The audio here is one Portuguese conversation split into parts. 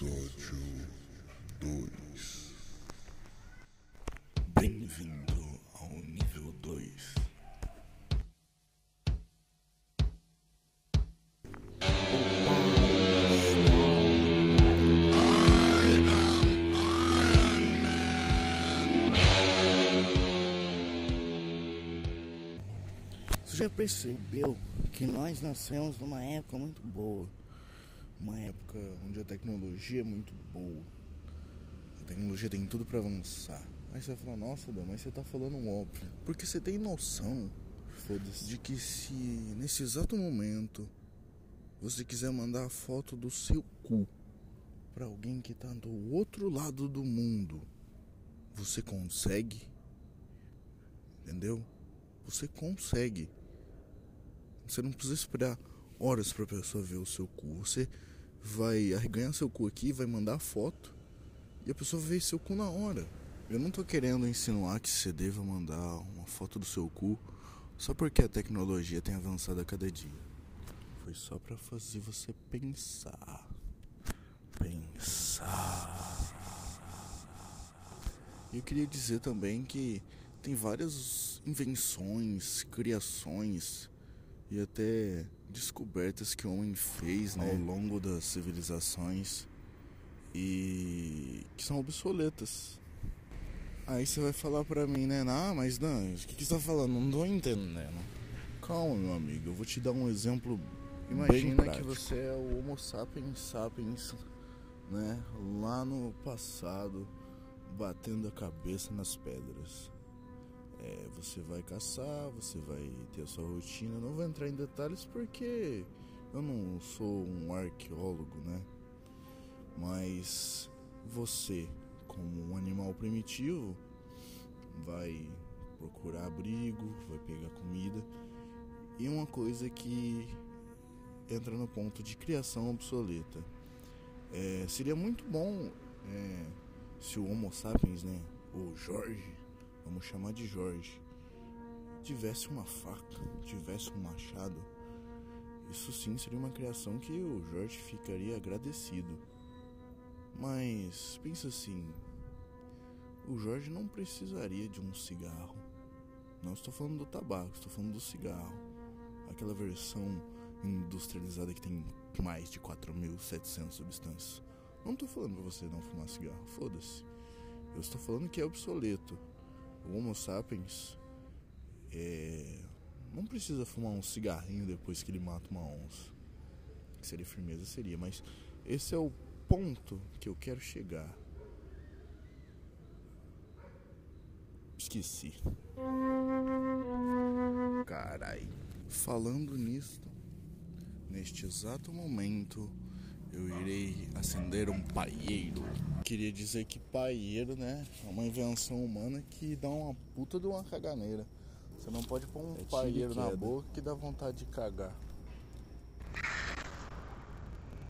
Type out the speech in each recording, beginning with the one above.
Episódio 2 Bem-vindo ao nível 2. Você já percebeu que nós nascemos numa época muito boa? Uma época onde a tecnologia é muito boa. A tecnologia tem tudo pra avançar. Aí você vai falar, nossa, Dan, mas você tá falando um óbvio. Porque você tem noção, foda-se, de que se nesse exato momento você quiser mandar a foto do seu cu pra alguém que tá do outro lado do mundo, você consegue? Entendeu? Você consegue. Você não precisa esperar horas pra pessoa ver o seu cu. Você vai arreganhar seu cu aqui, vai mandar a foto e a pessoa vê seu cu na hora. Eu não tô querendo insinuar que você deva mandar uma foto do seu cu só porque a tecnologia tem avançado a cada dia. Foi só pra fazer você pensar. Pensar. Eu queria dizer também que tem várias invenções, criações e até descobertas que o homem fez né, ao longo das civilizações e que são obsoletas. Aí você vai falar pra mim, né? Ah, mas não, o que, que você tá falando? Não tô entendendo. Calma, meu amigo, eu vou te dar um exemplo. Imagina que você é o Homo sapiens sapiens, né? Lá no passado, batendo a cabeça nas pedras. É, você vai caçar, você vai ter a sua rotina. Não vou entrar em detalhes porque eu não sou um arqueólogo, né? Mas você, como um animal primitivo, vai procurar abrigo, vai pegar comida. E uma coisa que entra no ponto de criação obsoleta. É, seria muito bom é, se o Homo sapiens, né, o Jorge, vamos chamar de Jorge, tivesse uma faca, tivesse um machado, isso sim seria uma criação que o Jorge ficaria agradecido. Mas pensa assim, o Jorge não precisaria de um cigarro. Não estou falando do tabaco, estou falando do cigarro. Aquela versão industrializada que tem mais de 4.700 substâncias. Não estou falando para você não fumar cigarro, foda-se. Eu estou falando que é obsoleto. O Homo sapiens é, não precisa fumar um cigarrinho depois que ele mata uma onça. Que seria firmeza, seria. Mas esse é o ponto que eu quero chegar. Esqueci. Carai. Falando nisto, neste exato momento, eu irei acender um paieiro. Queria dizer que paieiro, né, é uma invenção humana que dá uma puta de uma caganeira. Você não pode pôr um É paieiro na boca que dá vontade de cagar.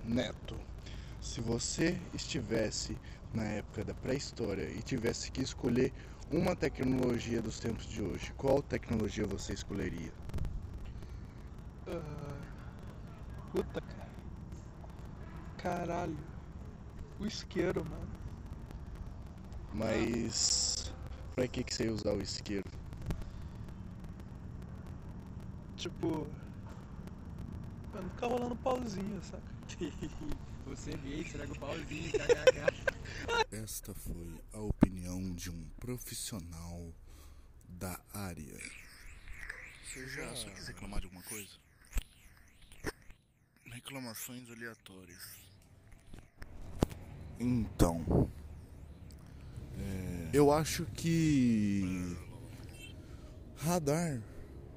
Neto, se você estivesse na época da pré-história e tivesse que escolher uma tecnologia dos tempos de hoje, qual tecnologia você escolheria? Ah, puta, cara. Caralho. O isqueiro, mano. Mas pra que, que você ia usar o isqueiro? Tipo. Mano, ficar rolando pauzinho, saca? Você vê, estraga o pauzinho, kkk. Esta foi a opinião de um profissional da área. Você já só quis reclamar de alguma coisa? Reclamações aleatórias. Então, é, eu acho que radar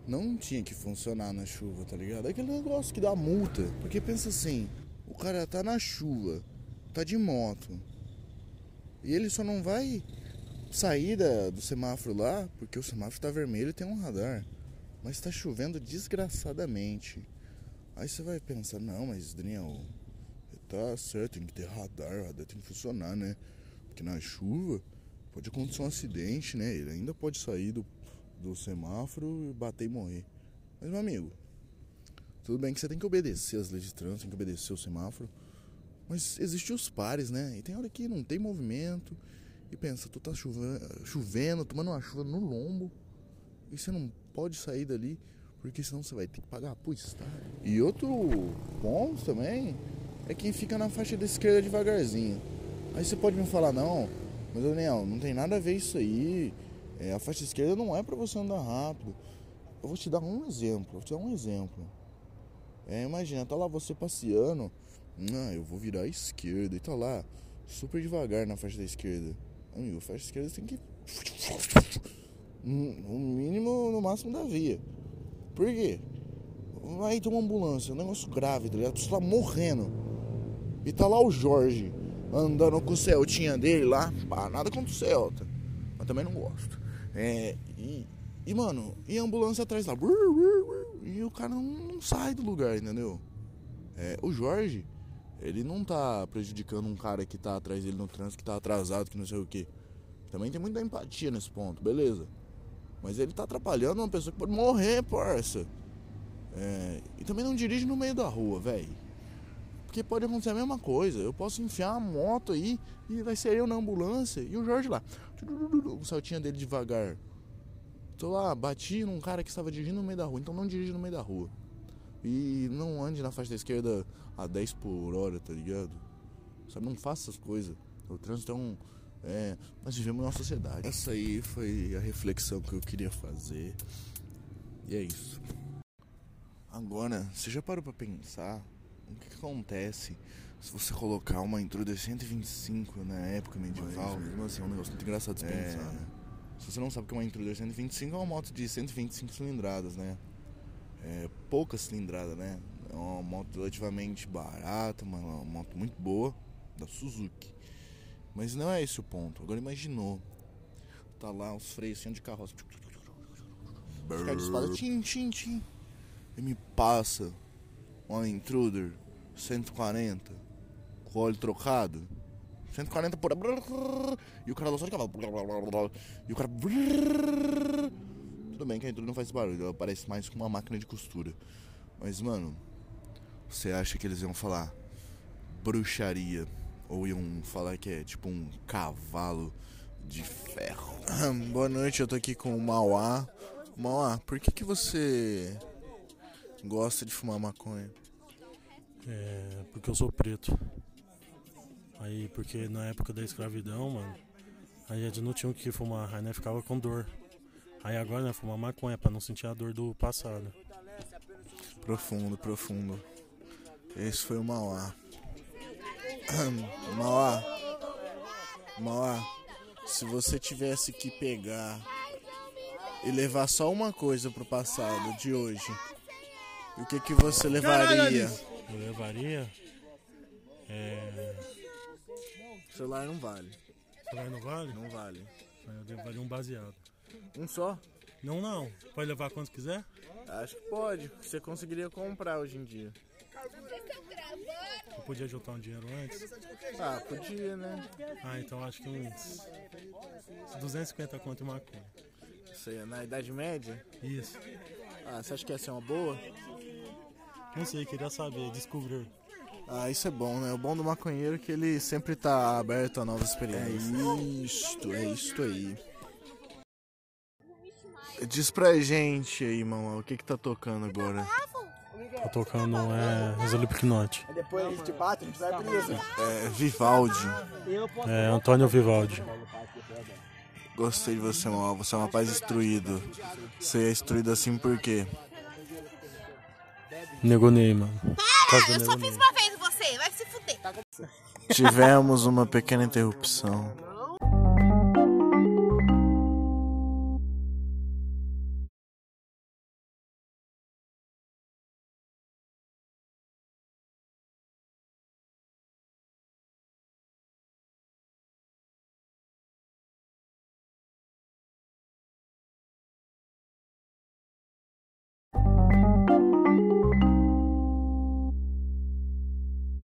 não tinha que funcionar na chuva, tá ligado? É aquele negócio que dá multa. Porque pensa assim, o cara tá na chuva, tá de moto, e ele só não vai sair da- do semáforo lá porque o semáforo tá vermelho e tem um radar. Mas tá chovendo desgraçadamente. Aí você vai pensar, não, mas Daniel, tá certo, tem que ter radar, radar tem que funcionar, né? Porque na chuva pode acontecer um acidente, né? Ele ainda pode sair do, do semáforo e bater e morrer. Mas meu amigo, tudo bem que você tem que obedecer as leis de trânsito, tem que obedecer o semáforo. Mas existem os pares, né? E tem hora que não tem movimento. E pensa, tu tá chovendo, chovendo tomando uma chuva no lombo. E você não pode sair dali, porque senão você vai ter que pagar pro estádio. E outro ponto também é quem fica na faixa da esquerda devagarzinho. Aí você pode me falar, não, mas Daniel, não tem nada a ver isso aí. É, a faixa esquerda não é para você andar rápido. Eu vou te dar um exemplo, vou te dar um exemplo. É, imagina, tá lá você passeando, ah, eu vou virar à esquerda e tá lá, super devagar na faixa da esquerda. Amigo, a faixa esquerda tem que. No mínimo, no máximo da via. Por quê? Vai ter uma ambulância, um negócio grave, tá ligado? A tá morrendo. E tá lá o Jorge andando com o Celtinha dele lá. Pá, nada contra o Celta. Mas também não gosto. É, e, e, mano, e a ambulância atrás lá. E o cara não, não sai do lugar, entendeu? É, o Jorge, ele não tá prejudicando um cara que tá atrás dele no trânsito, que tá atrasado, que não sei o que. Também tem muita empatia nesse ponto, beleza. Mas ele tá atrapalhando uma pessoa que pode morrer, parça. É, e também não dirige no meio da rua, velho. Porque pode acontecer a mesma coisa. Eu posso enfiar a moto aí e vai ser eu na ambulância e o Jorge lá. O saltinho dele devagar. Tô lá, bati num cara que estava dirigindo no meio da rua. Então não dirige no meio da rua. E não ande na faixa da esquerda a 10 por hora, tá ligado? Sabe, não faça essas coisas. O trânsito é um. É, nós vivemos numa sociedade. Essa aí foi a reflexão que eu queria fazer. E é isso. Agora, você já parou pra pensar o que, que acontece se você colocar uma Intruder 125 na época medieval? Mas mesmo assim é um negócio muito engraçado de É, pensar, né? Se você não sabe o que é uma Intruder 125, é uma moto de 125 cilindradas, né? É, pouca cilindrada, né? É uma moto relativamente barata, uma, uma moto muito boa, da Suzuki. Mas não é esse o ponto. Agora imaginou. Tá lá os freios assim de carroça. Os caras disparam, tchim, tchim, tchim. E me passa uma Intruder 140 com óleo trocado. 140 por. E o cara só de cavalo. E o cara. Tudo bem que a Intruder não faz barulho, ela parece mais com uma máquina de costura. Mas, mano, você acha que eles iam falar bruxaria? Ou iam falar que é tipo um cavalo de ferro? Boa noite, eu tô aqui com o Mauá. Mauá, por que, que você gosta de fumar maconha? É, porque eu sou preto. Aí, porque na época da escravidão, mano, a gente não tinha o que fumar, aí né, ficava com dor. Aí agora, né, fumar maconha pra não sentir a dor do passado. Profundo, profundo. Esse foi o Mauá. Mauá. Mauá. Se você tivesse que pegar e levar só uma coisa pro passado de hoje, o que que você levaria? Eu levaria. É. O celular não vale. Celular não vale? Não vale. Eu levaria um baseado. Um só? Não, não. Pode levar quantos quiser? Acho que pode. Você conseguiria comprar hoje em dia. Eu podia juntar um dinheiro antes. Ah, podia, né? Ah, então acho que uns. uns 250 conto em maconha. Isso aí é na Idade Média? Isso. Ah, você acha que ia ser uma boa? Não sei, queria saber, descobrir. Ah, isso é bom, né? O bom do maconheiro é que ele sempre tá aberto a novas experiências. É isto, é isto aí. Diz pra gente aí, mamãe, o que que tá tocando agora? Tô tocando é. Slipknot. Depois a gente bate, a gente vai preso. É Vivaldi. É Antônio Vivaldi. Gostei de você, mamãe. Você é um rapaz instruído. Você é instruído assim por quê? Negonei, mano. Quase Eu só fiz uma vez você, vai se fuder. Tivemos uma pequena interrupção.